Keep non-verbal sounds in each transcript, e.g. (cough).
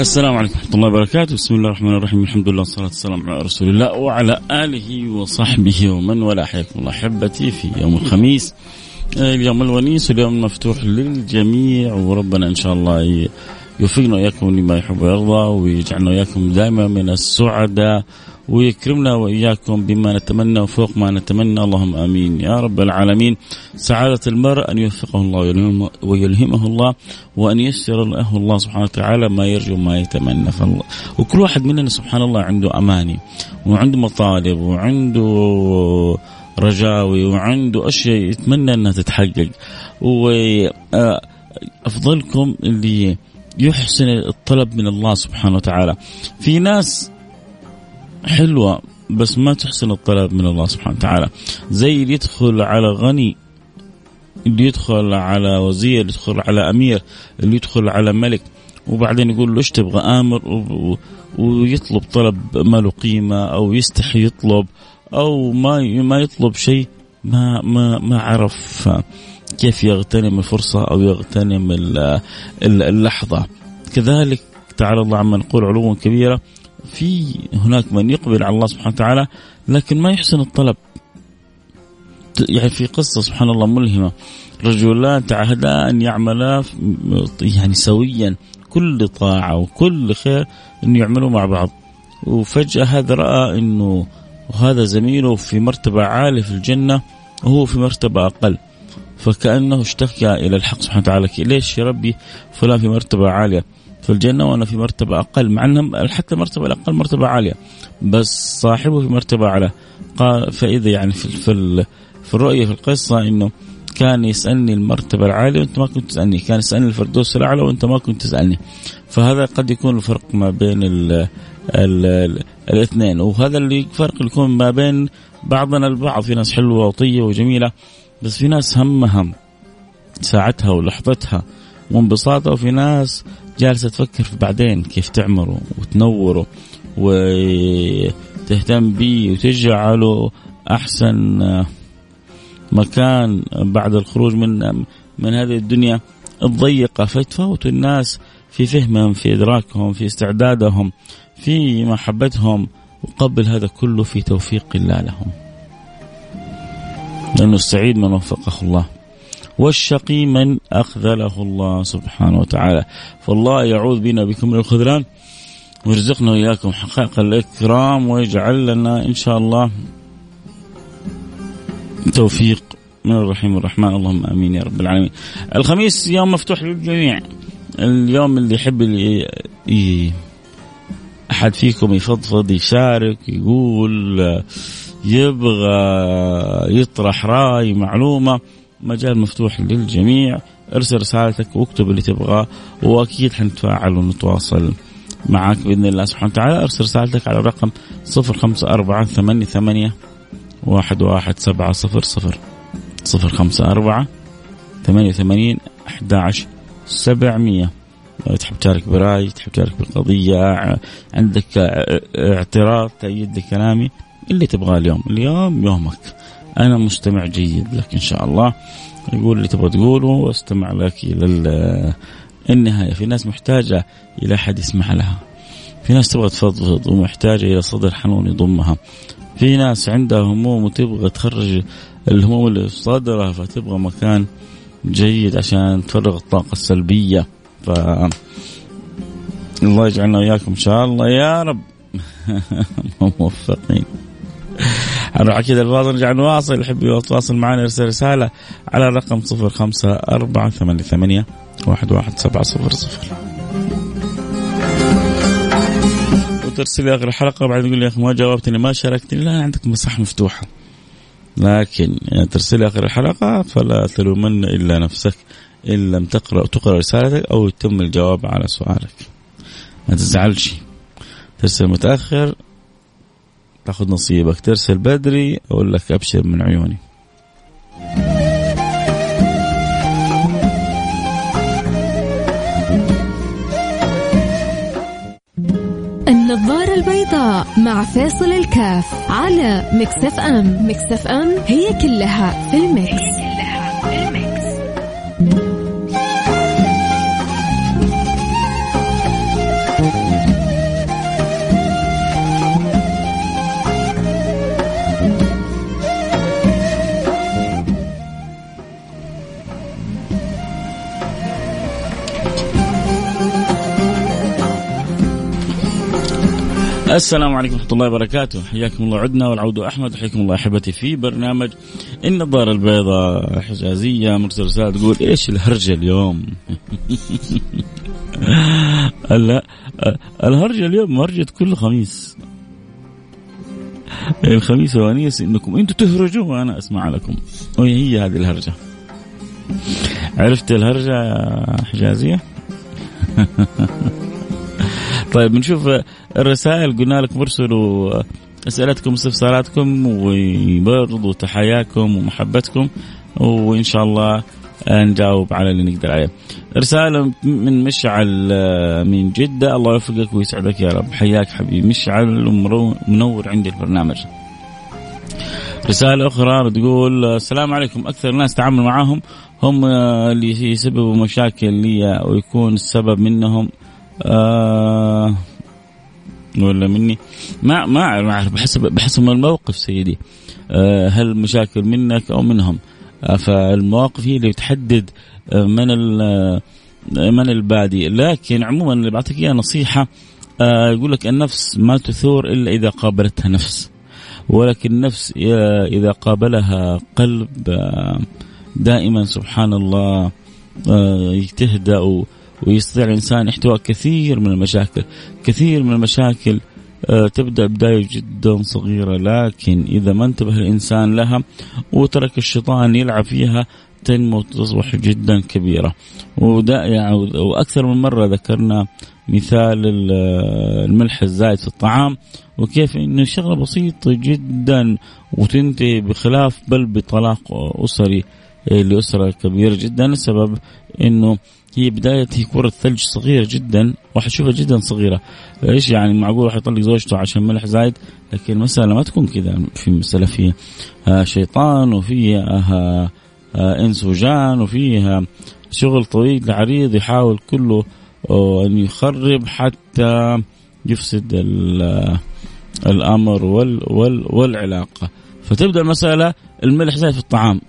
السلام عليكم ورحمة الله وبركاته، بسم الله الرحمن الرحيم، الحمد لله والصلاة والسلام على رسول الله وعلى آله وصحبه ومن والاه، حياكم الله أحبتي في يوم الخميس. اليوم الونيس واليوم المفتوح للجميع وربنا إن شاء الله يوفقنا وإياكم لما يحب ويرضى ويجعلنا وإياكم دائما من السعداء. ويكرمنا وإياكم بما نتمنى وفوق ما نتمنى. اللهم آمين. يا رب العالمين. سعادة المرء أن يوفقه الله ويلهمه الله وأن ييسر له الله سبحانه وتعالى ما يرجو ما يتمنى. فالله وكل واحد مننا سبحان الله عنده أماني وعنده مطالب وعنده رجاوي وعنده أشياء يتمنى أنها تتحقق. وأفضلكم اللي يحسن الطلب من الله سبحانه وتعالى. في ناس حلوة بس ما تحسن الطلب من الله سبحانه وتعالى. زي اللي يدخل على غني اللي يدخل على وزير اللي يدخل على أمير اللي يدخل على ملك وبعدين يقول له إيش تبغى آمر ويطلب طلب ما له قيمه أو يستحي يطلب أو ما ما يطلب شيء. ما ما ما عرف كيف يغتنم الفرصة أو يغتنم اللحظة. كذلك تعالى الله عما نقول علوا كبيرة. في هناك من يقبل على الله سبحانه وتعالى لكن ما يحسن الطلب. يعني في قصة سبحان الله ملهمة. رجلان تعهدا أن يعملا يعني سويا كل طاعة وكل خير أن يعملوا مع بعض. وفجأة هذا رأى أنه وهذا زميله في مرتبة عالية في الجنة وهو في مرتبة أقل. فكأنه اشتكى إلى الحق سبحانه وتعالى ليش يا ربي؟ فلان في مرتبة عالية. في الجنة وأنا في مرتبة أقل مع أنهم حتى المرتبة الأقل مرتبة عالية بس صاحبه في مرتبة أعلى. قال فإذا يعني في, في, في الرؤية في القصة أنه كان يسألني المرتبة العالية وأنت ما كنت تسألني كان يسألني الفردوس الأعلى وأنت ما كنت تسألني. فهذا قد يكون الفرق ما بين ال ال ال الاثنين وهذا اللي فرق يكون ما بين بعضنا البعض. في ناس حلوة وطية وجميلة بس في ناس همها ساعتها ولحظتها وانبساطها وفي ناس جالسة تفكر في بعدين كيف تعمره وتنوره وتهتم به وتجعله أحسن مكان بعد الخروج من من هذه الدنيا الضيقة. فيتفاوتوا الناس في فهمهم في إدراكهم في استعدادهم في محبتهم وقبل هذا كله في توفيق الله لهم. لأنه السعيد من وفقه الله. والشقي من أخذله الله سبحانه وتعالى فالله يعوذ بنا بكم من الخذلان ويرزقنا وإياكم حقائق الإكرام ويجعل لنا إن شاء الله توفيق من الرحيم الرحمن اللهم آمين يا رب العالمين. الخميس يوم مفتوح للجميع. اليوم اللي يحب اللي أحد فيكم يفضفض يشارك يقول يبغى يطرح رأي معلومة مجال مفتوح للجميع. ارسل رسالتك واكتب اللي تبغاه واكيد حنتفاعل ونتواصل معك بإذن الله سبحانه وتعالى. ارسل رسالتك على الرقم 054 ثمانية ثمانية واحد واحد سبعة صفر صفر صفر خمسة أربعة ثمانية ثمانين أحد عشر سبعمية. تحب تشارك برأي تحب تشارك بالقضية عندك اعتراض تأيد كلامي اللي تبغاه اليوم اليوم يومك أنا مستمع جيد لك إن شاء الله. يقول اللي تبغى تقوله وأستمع لك إلى النهاية. في ناس محتاجة إلى أحد يسمع لها. في ناس تبغى تفضفض ومحتاجة إلى صدر حنون يضمها. في ناس عندها هموم وتبغى تخرج الهموم اللي في صدرها فتبغى مكان جيد عشان تفرغ الطاقة السلبية. ف الله يجعلنا وياكم إن شاء الله. يا رب. (laughs) موفقين. نروح أكيد الفاضل نرجع نواصل يحب يتواصل معنا يرسل رسالة على الرقم صفر خمسة أربعة ثمانية ثمانية واحد واحد سبعة صفر صفر. ترسل لي آخر الحلقة بعدين تقول لي يا أخي ما جاوبتني ما شاركتني. لا عندك مساحة مفتوحة. لكن ترسل آخر الحلقة فلا تلومن إلا نفسك. إن لم تقرأ تقرأ رسالتك أو يتم الجواب على سؤالك. ما تزعلش. ترسل متأخر تاخذ نصيبك. ترسل بدري أقول لك أبشر من عيوني. النظارة البيضاء مع فيصل الكاف على Mix FM Mix FM. هي كلها في ال Mix, هي كلها في ال Mix. السلام عليكم ورحمة الله وبركاته. حياكم الله. عدنا والعود أحمد. حياكم الله أحبتي في برنامج النظارة البيضاء. حجازية. مرسل رسالة تقول إيش الهرجة اليوم؟ (laughs) لا الهرجة اليوم هرجة كل خميس. الخميس ونيس إنكم أنتم تهرجوا وأنا أسمع لكم. وهي هذه الهرجة. عرفت الهرجة حجازية؟ (laughs) طيب نشوف الرسائل. قلنا لكم ارسلوا اسئلتكم واستفساراتكم وبرضو تحياكم ومحبتكم وإن شاء الله نجاوب على اللي نقدر عليه. رسالة من مشعل من جدة. الله يوفقك ويسعدك يا رب. حياك حبيبي. مشعل ومنور عندي البرنامج. رسالة أخرى بتقول السلام عليكم. أكثر الناس تعامل معاهم هم اللي يسببوا مشاكل لي ويكون السبب منهم آه ولا مني؟ ما ما أعرف بحسب بحسب الموقف سيدي. آه هل مشاكل منك أو منهم؟ آه فالمواقف هي اللي تحدد آه من من البادي. لكن عموما اللي بعطيك إياها نصيحة آه يقول لك النفس ما تثور إلا إذا قابلتها نفس. ولكن النفس إذا قابلها قلب آه دائما سبحان الله آه تهدأ ويستطيع الإنسان احتواء كثير من المشاكل، كثير من المشاكل تبدأ بداية جدا صغيرة لكن إذا ما انتبه الإنسان لها وترك الشيطان يلعب فيها تنمو وتصبح جدا كبيرة. وأكثر من مرة ذكرنا مثال الملح الزايد في الطعام وكيف إنه شغلة بسيطة جدا وتنتهي بخلاف بل بطلاق أسري لأسرة كبيرة جدا السبب إنه هي بداية هي كرة ثلج صغيرة جدا وحشوفها جدا صغيرة. إيش يعني؟ معقول واحد يطلق زوجته عشان ملح زايد؟ لكن المسألة ما تكون كذا في مسألة فيها. شيطان وفيها انس وجان وفيها شغل طويل عريض يحاول كله أن يخرب حتى يفسد الأمر وال وال والعلاقة. فتبدأ المسألة الملح زايد في الطعام.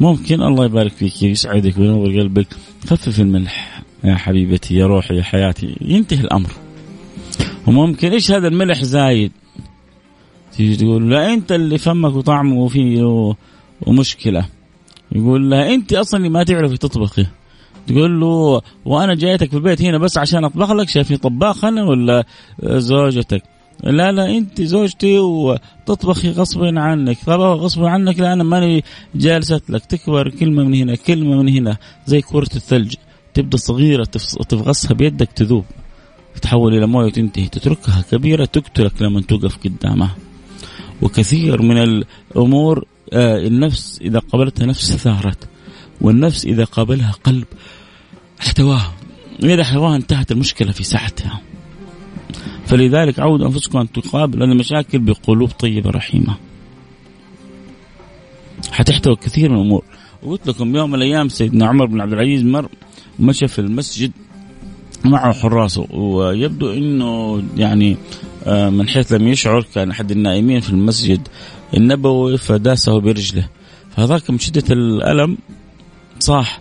ممكن الله يبارك فيك يسعدك وينور قلبك. خفف الملح يا حبيبتي يا روحي يا حياتي. ينتهي الأمر. وممكن إيش هذا الملح زايد؟ تيجي تقول لا أنت اللي فمك وطعمه فيه ومشكلة. يقول لها أنت أصلا اللي ما تعرفي تطبخي. تقول له وأنا جايتك في البيت هنا بس عشان أطبخ لك؟ شايفني طباخ أنا ولا زوجتك؟ لا لا انت زوجتي وتطبخي غصبا عنك. طبعا غصبا عنك لا أنا ماني جالسة لك. تكبر كلمة من هنا كلمة من هنا. زي كرة الثلج. تبدأ صغيرة تفغصها بيدك تذوب. تتحول إلى موية وتنتهي تتركها كبيرة تقتلك لما توقف قدامها. وكثير من الأمور آه النفس إذا قابلتها نفس ثارت. والنفس إذا قابلها قلب احتواها. واذا احتواها انتهت المشكلة في ساعتها. فلذلك عودوا أنفسكم أن تقابلوا المشاكل بقلوب طيبة رحيمة. حتحتوي كثير من الأمور وقلت لكم يوم من الأيام سيدنا عمر بن عبد العزيز مر مشى في المسجد معه حراسه ويبدو إنه يعني من حيث لم يشعر كان أحد النائمين في المسجد النبوي فداسه برجله فهذاك من شدة الألم صاح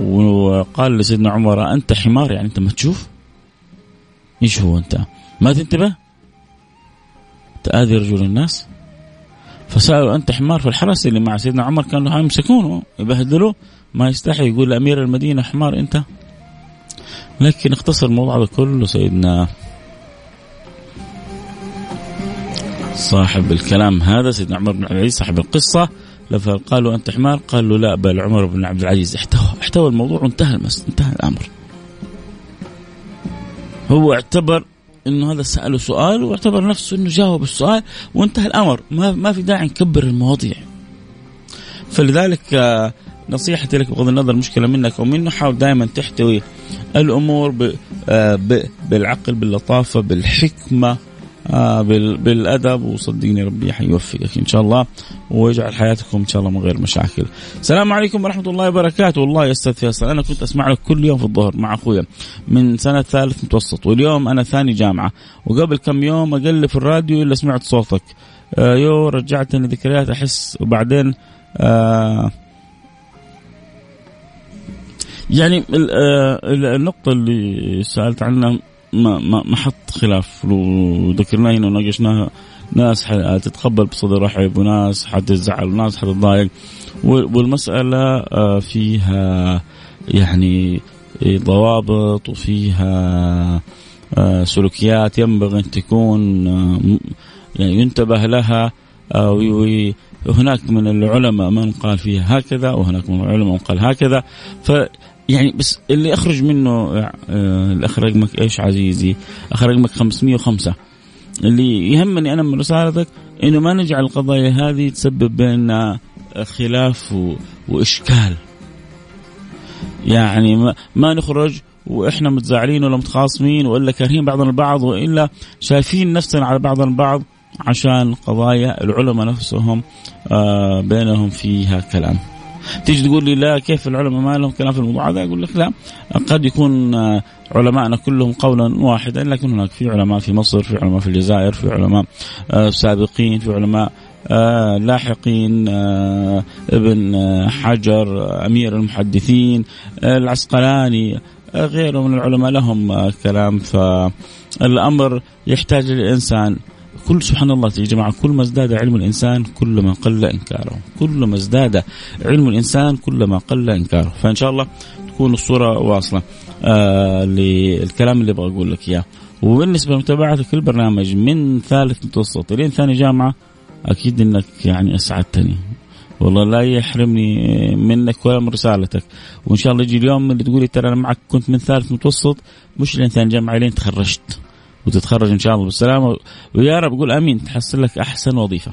وقال لسيدنا عمر أنت حمار يعني أنت ما تشوف؟ إيش هو أنت؟ ما تنتبه؟ تآذي رجل الناس؟ فسألوا أنت حمار في الحرس اللي مع سيدنا عمر كانوا يمسكونه يبهدلوه ما يستحي يقول لأمير المدينة حمار أنت لكن اختصر الموضوع ده كله سيدنا صاحب الكلام هذا سيدنا عمر بن عبد العزيز صاحب القصة قالوا أنت حمار قال له لا بل عمر بن عبد العزيز احتوى احتوى الموضوع وانتهى المس انتهى الأمر هو اعتبر إنه هذا سأله سؤال واعتبر نفسه إنه جاوب السؤال وانتهى الأمر. ما ما في داعي نكبر المواضيع. فلذلك آه، نصيحتي لك بغض النظر مشكلة منك أو منه حاول دائما تحتوي الأمور آه، بالعقل باللطافة بالحكمة آه بالأدب وصدقني ربي حيوفقك إن شاء الله ويجعل حياتكم إن شاء الله من غير مشاكل. السلام عليكم ورحمة الله وبركاته والله يا أستاذ فيصل أنا كنت أسمع لك كل يوم في الظهر مع أخويا من سنة ثالث متوسط واليوم أنا ثاني جامعة وقبل كم يوم أقلب في الراديو إلا سمعت صوتك. آه يو رجعتني ذكريات أحس وبعدين آه يعني آه، النقطة اللي سألت عنها ما ما ما حط خلاف. وذكرناه هنا وناقشناها ناس حتتقبل بصدر رحب وناس حتزعل وناس حتتضايق والمسألة آه، فيها يعني ضوابط وفيها آه، سلوكيات ينبغي أن تكون يعني ينتبه لها وهناك من العلماء من قال فيها هكذا وهناك من العلماء من قال هكذا. يعني بس اللي أخرج منه آه الاخ رقمك إيش عزيزي؟ اخ رقمك 505 اللي يهمني أنا من رسالتك إنه ما نجعل القضايا هذه تسبب بيننا خلاف. وإشكال. يعني ما, ما نخرج وإحنا متزاعلين ولا متخاصمين ولا كارهين بعضنا البعض وإلا شايفين نفسنا على بعضنا البعض عشان قضايا العلماء نفسهم آه بينهم فيها كلام. تيجي تقول لي لا كيف العلماء ما لهم كلام في الموضوع. هذا أقول لك لا قد يكون آه، علماءنا كلهم قولا واحدا لكن هناك في علماء في مصر في علماء في الجزائر في علماء آه، سابقين في علماء آه لاحقين ابن حجر أمير المحدثين العسقلاني غيره من العلماء لهم كلام. فالأمر يحتاج الإنسان كل سبحان الله يا جماعة كل ما ازداد علم الإنسان كل ما قل إنكاره، كل ما ازداد علم الإنسان كل ما قل إنكاره، فإن شاء الله تكون الصورة واصلة. آه للكلام اللي أبغى أقول لك إياه. وبالنسبة لمتابعتك البرنامج من ثالث متوسط الين ثاني جامعة أكيد إنك يعني أسعدتني. والله لا يحرمني منك ولا من رسالتك. وإن شاء الله يجي اليوم اللي تقولي ترى أنا معك كنت من ثالث متوسط مش لين ثاني جامعة لين تخرجت. وتتخرج إن شاء الله بالسلامة. ويا رب قول آمين تحصل لك أحسن وظيفة.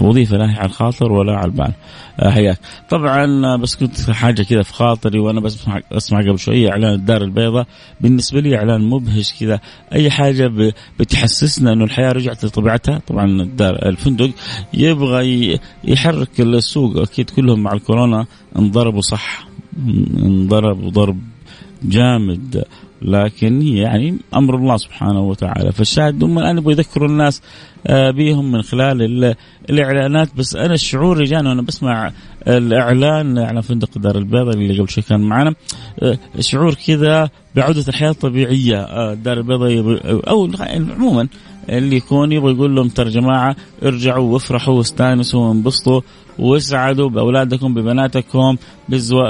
وظيفة لا هي على الخاطر ولا على البال. آه، حياك. طبعا بس كنت حاجة كذا في خاطري وأنا بسمع اسمع قبل شوية إعلان الدار البيضاء. بالنسبة لي إعلان مبهج كذا. أي حاجة بتحسسنا إنه الحياة رجعت لطبيعتها. طبعا الدار الفندق يبغى يحرك السوق. أكيد كلهم مع الكورونا انضربوا صح. انضربوا ضرب جامد. لكن يعني أمر الله سبحانه وتعالى. فالشاهد هم الآن يبغوا يذكروا الناس آه، بهم من خلال الإعلانات. بس أنا الشعور جاني وأنا بسمع الإعلان على فندق دار البيضاء اللي قبل شوي كان معنا آه، شعور كذا بعودة الحياة الطبيعية آه، دار البيضاء أو عموما اللي يكون يبغى يقول لهم ترى جماعة ارجعوا وافرحوا واستانسوا وانبسطوا واسعدوا بأولادكم ببناتكم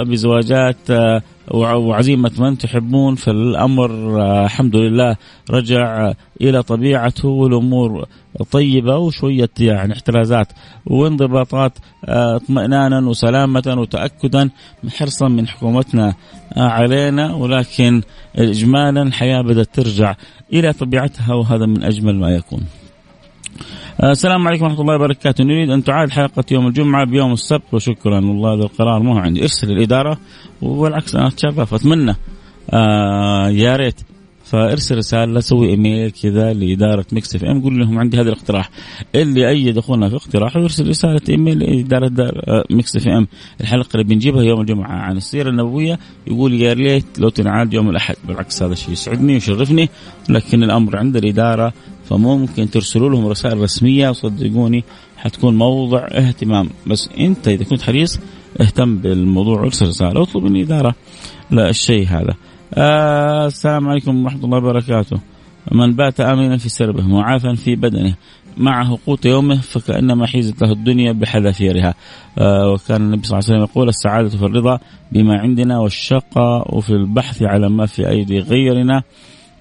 بزواجات وعزيمة من تحبون فالأمر آه، الحمد لله رجع إلى طبيعته والأمور طيبة وشوية يعني احترازات وانضباطات آه، اطمئنانا وسلامة وتأكدا حرصا من حكومتنا آه، علينا. ولكن إجمالا الحياة بدأت ترجع إلى طبيعتها وهذا من أجمل ما يكون. السلام عليكم ورحمة الله وبركاته. نريد أن تعاد حلقة يوم الجمعة بيوم السبت وشكرا. والله هذا القرار مو عندي. ارسل الإدارة وبالعكس أنا أتشرف أتمنى آه يا ريت. فارسل رسالة سوي إيميل كذا لإدارة Mix FM. قول لهم عندي هذا الاقتراح. اللي أيد أخونا في اقتراحه يرسل رسالة إيميل لإدارة دار آه، إف إم. الحلقة اللي بنجيبها يوم الجمعة عن السيرة النبوية. يقول يا ريت لو تنعاد يوم الأحد. بالعكس هذا الشيء يسعدني ويشرفني لكن الأمر عند الإدارة فممكن ترسلوا لهم رسائل رسمية وصدقوني حتكون موضع اهتمام. بس انت إذا كنت حريص اهتم بالموضوع ارسل رساله اطلب من الاداره لا الشيء هذا. آه السلام عليكم ورحمة الله وبركاته. من بات آمنا في سربه معافا في بدنه معه قوت يومه فكأنما حيزت له الدنيا بحذافيرها. آه وكان النبي صلى الله عليه وسلم يقول السعادة في الرضا بما عندنا والشقاء في البحث على ما في أيدي غيرنا.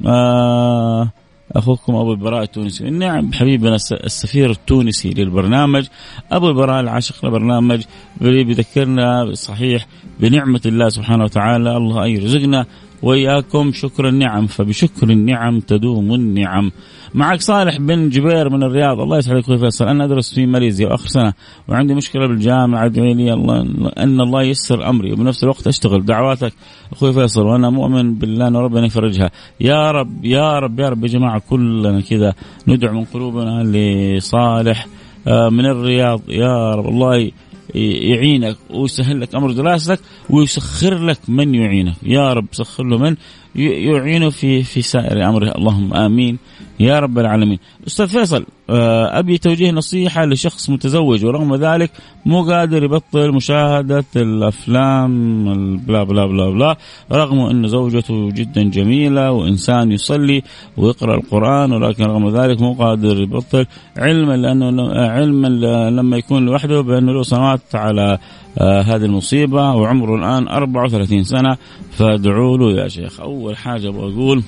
آه أخوكم أبو البراء التونسي. نعم حبيبنا السفير التونسي للبرنامج. أبو البراء العاشق للبرنامج بيذكرنا صحيح بنعمة الله سبحانه وتعالى الله أن يرزقنا وإياكم شكر النعم فبشكر النعم تدوم النعم. معك صالح بن جبير من الرياض الله يسعدك أخوي فيصل. أنا أدرس في ماليزيا وآخر سنة وعندي مشكلة بالجامعة ادعي لي الله أن الله ييسر أمري وبنفس الوقت أشتغل دعواتك أخوي فيصل وأنا مؤمن بالله أن ربنا يفرجها. يا رب يا رب يا رب يا جماعة كلنا كذا ندعو من قلوبنا لصالح آه، من الرياض. يا رب الله يعينك ويسهل لك أمر دراستك ويسخر لك من يعينك. يا رب سخر له من يعينه في في سائر أمره. اللهم آمين. يا رب العالمين. أستاذ فيصل آه، أبي توجيه نصيحة لشخص متزوج ورغم ذلك مو قادر يبطل مشاهدة الأفلام بلا بلا بلا بلا رغم إن زوجته جدا جميلة وإنسان يصلي ويقرأ القرآن ولكن رغم ذلك مو قادر يبطل علما لأنه علما لما يكون لوحده بأنه له سنوات على آه هذه المصيبة وعمره الآن 34 سنة. فادعوا له يا شيخ. أول حاجة أبغى أقول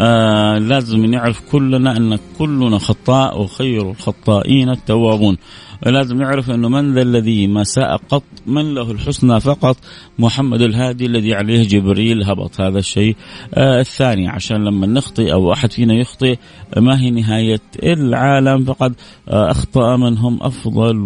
آه لازم نعرف كلنا أن كلنا خطاء وخير الخطائين التوابون. ولازم نعرف أنه من ذا الذي ما ساء قط من له الحسنى فقط محمد الهادي الذي عليه جبريل هبط هذا الشيء. آه الثاني عشان لما نخطئ أو أحد فينا يخطئ ما هي نهاية العالم فقد آه أخطأ من هم أفضل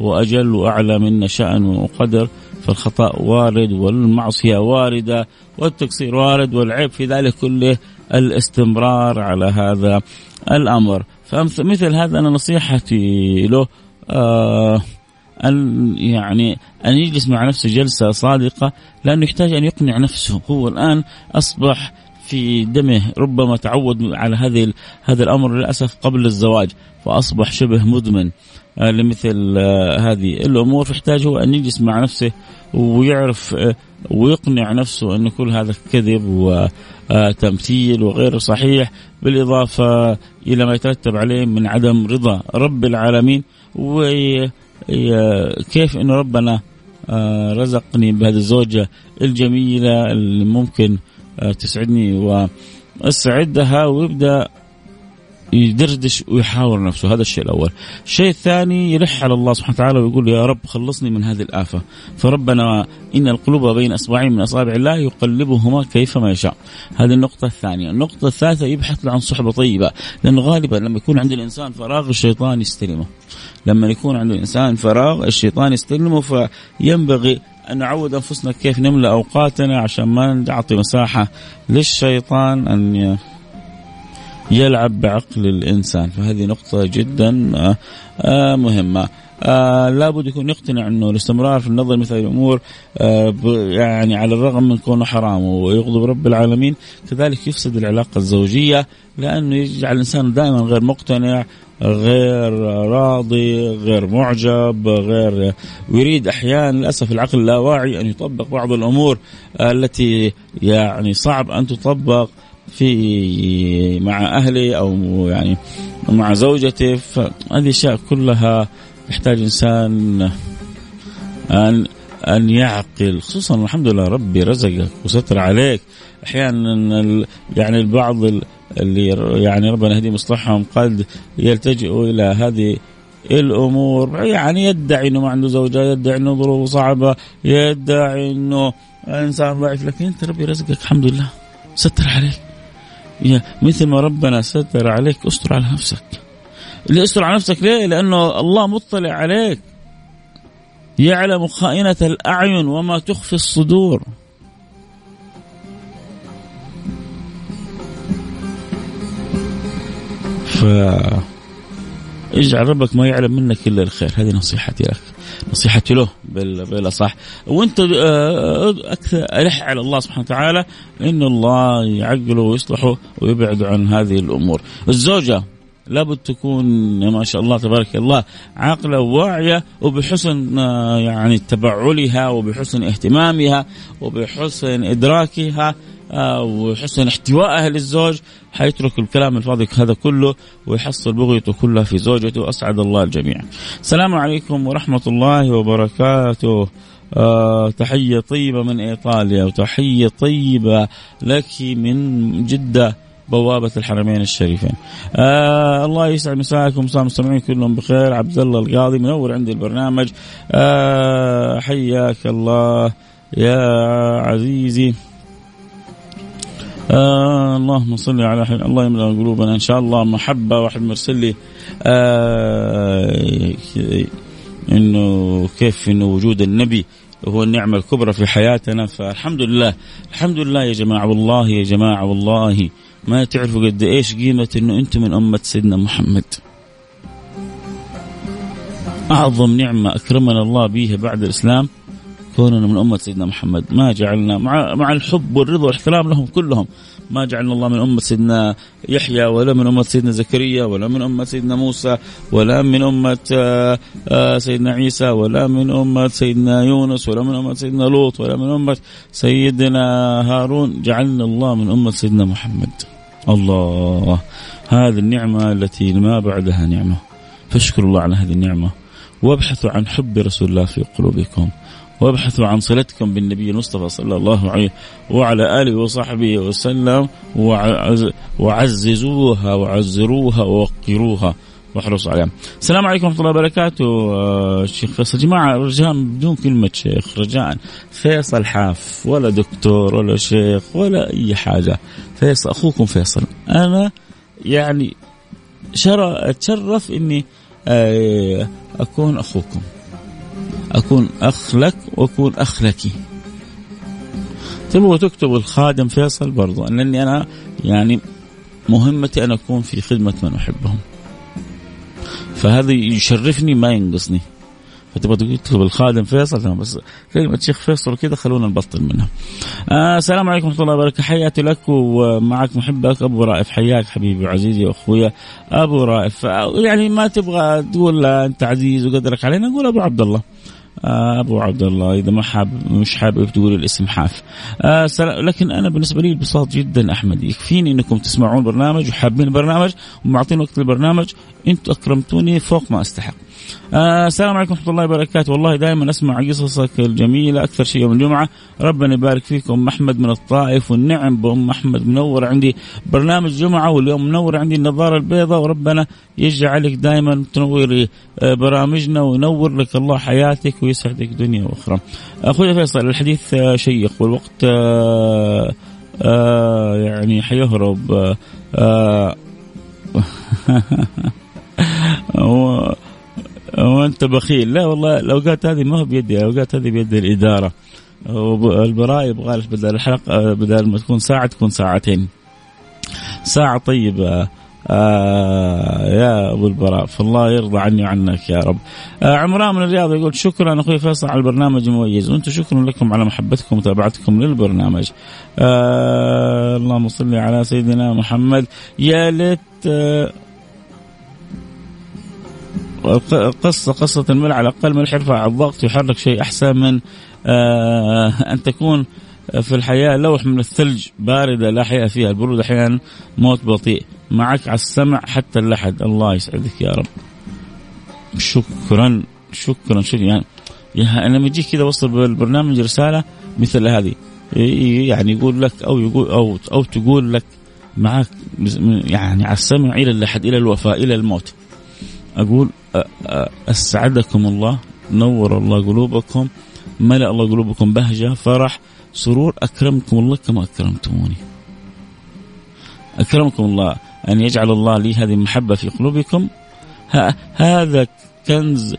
وأجل وأعلى منا شأن وقدر. فالخطأ وارد والمعصية واردة والتقصير وارد والعيب في ذلك كله. الاستمرار على هذا الأمر. فمثل هذا أنا نصيحتي له آه أن يعني أن يجلس مع نفسه جلسة صادقة لأنه يحتاج أن يقنع نفسه. هو الآن أصبح في دمه ربما تعود على هذه هذا الأمر للأسف قبل الزواج فأصبح شبه مدمن آه لمثل آه هذه الأمور. فيحتاج هو أن يجلس مع نفسه ويعرف آه ويقنع نفسه أن كل هذا كذب وتمثيل وغير صحيح بالإضافة إلى ما يترتب عليه من عدم رضا رب العالمين وكيف أن ربنا آه، رزقني بهذه الزوجة الجميلة اللي ممكن آه، تسعدني وأسعدها ويبدأ يدردش ويحاور نفسه. هذا الشيء الأول. الشيء الثاني يلح على الله سبحانه وتعالى ويقول يا رب خلصني من هذه الآفة. فربنا إن القلوب بين أصبعين من أصابع الله يقلبهما كيفما يشاء. هذه النقطة الثانية. النقطة الثالثة يبحث عن صحبة طيبة. لأنه غالبا لما يكون عند الإنسان فراغ الشيطان يستلمه. لما يكون عند الإنسان فراغ الشيطان يستلمه فينبغي أن نعود أنفسنا كيف نملأ أوقاتنا عشان ما نعطي مساحة للشيطان أن يلعب بعقل الإنسان. فهذه نقطة جدا آه، آه، مهمة. آه لابد يكون يقتنع إنه الاستمرار في النظر مثل الأمور آه يعني على الرغم من كونه حرام ويغضب رب العالمين كذلك يفسد العلاقة الزوجية لأنه يجعل الإنسان دائما غير مقتنع غير راضي غير معجب غير ويريد أحيانا للأسف العقل اللاواعي أن يطبق بعض الأمور التي يعني صعب أن تطبق. في مع أهلي أو يعني مع زوجتي فهذه أشياء كلها يحتاج إنسان أن أن يعقل. خصوصا الحمد لله ربي رزقك وستر عليك. أحيانا يعني البعض اللي يعني ربنا يهدي مصلحهم قد يلتجئوا إلى هذه الأمور. يعني يدعي إنه ما عنده زوجة يدعي إنه ظروفه صعبة يدعي إنه إنسان ضعيف. لكن أنت ربي رزقك الحمد لله. ستر عليك. مثل ما ربنا ستر عليك استر على نفسك. اللي استر على نفسك ليه؟ لأنه الله مطلع عليك. يعلم خائنة الأعين وما تخفي الصدور. ف اجعل ربك ما يعلم منك إلا الخير. هذه نصيحتي لك. نصيحتي له بالأصح. وأنت آه، أكثر ألح على الله سبحانه وتعالى إن الله يعقله ويصلحه ويبعد عن هذه الأمور. الزوجة لابد تكون ما شاء الله تبارك الله عاقلة وواعية وبحسن آه، يعني تبعلها وبحسن اهتمامها وبحسن إدراكها وحسن احتوائها للزوج حيترك الكلام الفاضي هذا كله ويحصل بغيته كلها في زوجته. أسعد الله الجميع. السلام عليكم ورحمة الله وبركاته. آه تحية طيبة من إيطاليا وتحية طيبة لك من جدة بوابة الحرمين الشريفين. آه الله يسعد مساءكم. مساء المستمعين كلهم بخير. عبد الله القاضي منور عندي البرنامج. آه حياك الله يا عزيزي. آه اللهم صل على حي... الله يملأ قلوبنا. إن شاء الله محبة واحد مرسل لي. آه إنه كيف إنه وجود النبي هو النعمة الكبرى في حياتنا. فالحمد لله. الحمد لله يا جماعة والله يا جماعة والله. ما تعرفوا قد إيش قيمة إنه أنتم من أمة سيدنا محمد؟ أعظم نعمة أكرمنا الله بها بعد الإسلام. كوننا من أمة سيدنا محمد. ما جعلنا مع, مع الحب والرضا والاحترام لهم كلهم. ما جعلنا الله من أمة سيدنا يحيى ولا من أمة سيدنا زكريا ولا من أمة سيدنا موسى ولا من أمة آه، آه، سيدنا عيسى ولا من أمة سيدنا يونس ولا من أمة سيدنا لوط ولا من أمة سيدنا هارون. جعلنا الله من أمة سيدنا محمد. الله. هذه النعمة التي ما بعدها نعمة. فاشكروا الله على هذه النعمة. وابحثوا عن حب رسول الله في قلوبكم. وابحثوا عن صلتكم بالنبي المصطفى صلى الله عليه وعلى آله وصحبه وسلم وعززوها وعزروها ووقروها. واحرصوا عليها. السلام عليكم ورحمة الله وبركاته. آه، شيخ فيصل. جماعة رجاء بدون كلمة شيخ. رجاء. فيصل حاف ولا دكتور ولا شيخ ولا أي حاجة. فيصل أخوكم فيصل. أنا يعني شرى أتشرف إني آه، أكون أخوكم. أكون أخ لك وأكون أخ لك. تبغوا تكتبوا الخادم فيصل برضو لأني أنا يعني مهمتي أن أكون في خدمة من أحبهم. فهذا يشرفني ما ينقصني. فتبغى تكتب الخادم فيصل تمام بس كلمة شيخ فيصل كذا خلونا نبطل منها. آه السلام عليكم ورحمة الله وبركاته. حياتي لك ومعك محبك أبو رائف. حياك حبيبي وعزيزي وأخويا أبو رائف. يعني ما تبغى تقول أنت عزيز وقدرك علينا قول أبو عبد الله. آه، أبو عبد الله إذا ما حاب مش حابب تقول الاسم حاف. آه لكن أنا بالنسبة لي ببساطه جدا أحمد يكفيني إنكم تسمعون برنامج وحابين البرنامج ومعطين وقت البرنامج. أنتم أكرمتوني فوق ما أستحق. آه السلام عليكم ورحمة الله وبركاته. والله دائما أسمع قصصك الجميلة أكثر شيء يوم الجمعة. ربنا يبارك فيكم أحمد من الطائف والنعم بأم أحمد منور عندي. برنامج جمعة واليوم منور عندي النظارة البيضاء وربنا يجعلك دائما تنوري آه، برامجنا وينور لك الله حياتك ويسعدك دنيا وأخرى. أخوي فيصل الحديث آه، شيق والوقت آه يعني حيهرب. آه (laughs) وانت بخيل. لا والله الاوقات هذه ما هو بيدي الاوقات هذه بيد الإدارة. البراء يبغى بدل الحلقة بدل ما تكون ساعة تكون ساعتين. ساعة طيبة. آه يا أبو البراء فالله يرضى عني وعنك يا رب. آه عمران من الرياض يقول شكرا أخوي فيصل على البرنامج المميز. وأنتم شكرا لكم على محبتكم ومتابعتكم للبرنامج. آه اللهم صل على سيدنا محمد. يا ليت آه قصة قصة الملح على الأقل ملح يرفع الضغط يحرك شيء أحسن من آه أن تكون في الحياة لوح من الثلج باردة لا حياة فيها. البرود أحيانا موت بطيء. معك على السمع حتى اللحد. الله يسعدك يا رب. شكرا شكرا. شكرا يعني, يعني أنا لما يجيك كذا وصل بالبرنامج رسالة مثل هذه يعني يقول لك أو يقول أو أو تقول لك معك يعني على السمع إلى اللحد إلى الوفاء إلى الموت. أقول أسعدكم الله نور الله قلوبكم ملأ الله قلوبكم بهجة فرح سرور أكرمكم الله كما أكرمتموني. أكرمكم الله أن يجعل الله لي هذه المحبة في قلوبكم. هذا كنز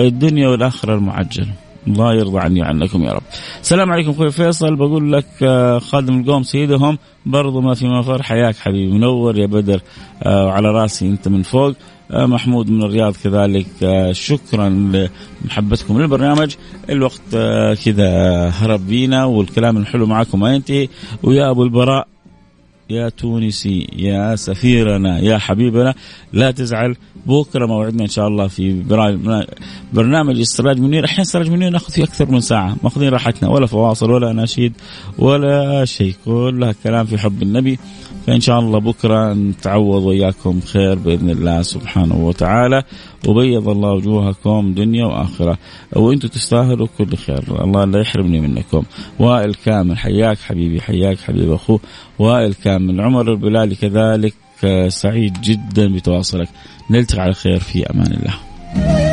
الدنيا والآخرة المعجل. الله يرضى عني وعنكم يا رب. السلام عليكم أخوي فيصل. بقول لك آه، خادم القوم سيدهم برضو ما في مفر حياك حبيبي منور يا بدر. آه، وعلى راسي أنت من فوق. آه، محمود من الرياض كذلك. شكرا لمحبتكم للبرنامج. الوقت كذا هرب بينا والكلام الحلو معكم ما ينتهي. ويا أبو البراء يا تونسي يا سفيرنا يا حبيبنا لا تزعل. بكرة موعدنا إن شاء الله في برنامج السراج منير. أحيانا السراج منير ناخذ فيه أكثر من ساعة. ماخذين راحتنا. ولا فواصل ولا اناشيد ولا شيء. كلها كلام في حب النبي. فإن شاء الله بكرة نتعوض وياكم خير بإذن الله سبحانه وتعالى. وبيض الله وجوهكم دنيا وآخرة. وإنتم تستاهلوا كل خير. الله لا يحرمني منكم. وائل كامل. حياك حبيبي حياك حبيبي أخوه. وائل كامل. عمر البلالي كذلك. سعيد جدا بتواصلك. نلتقي على خير في أمان الله.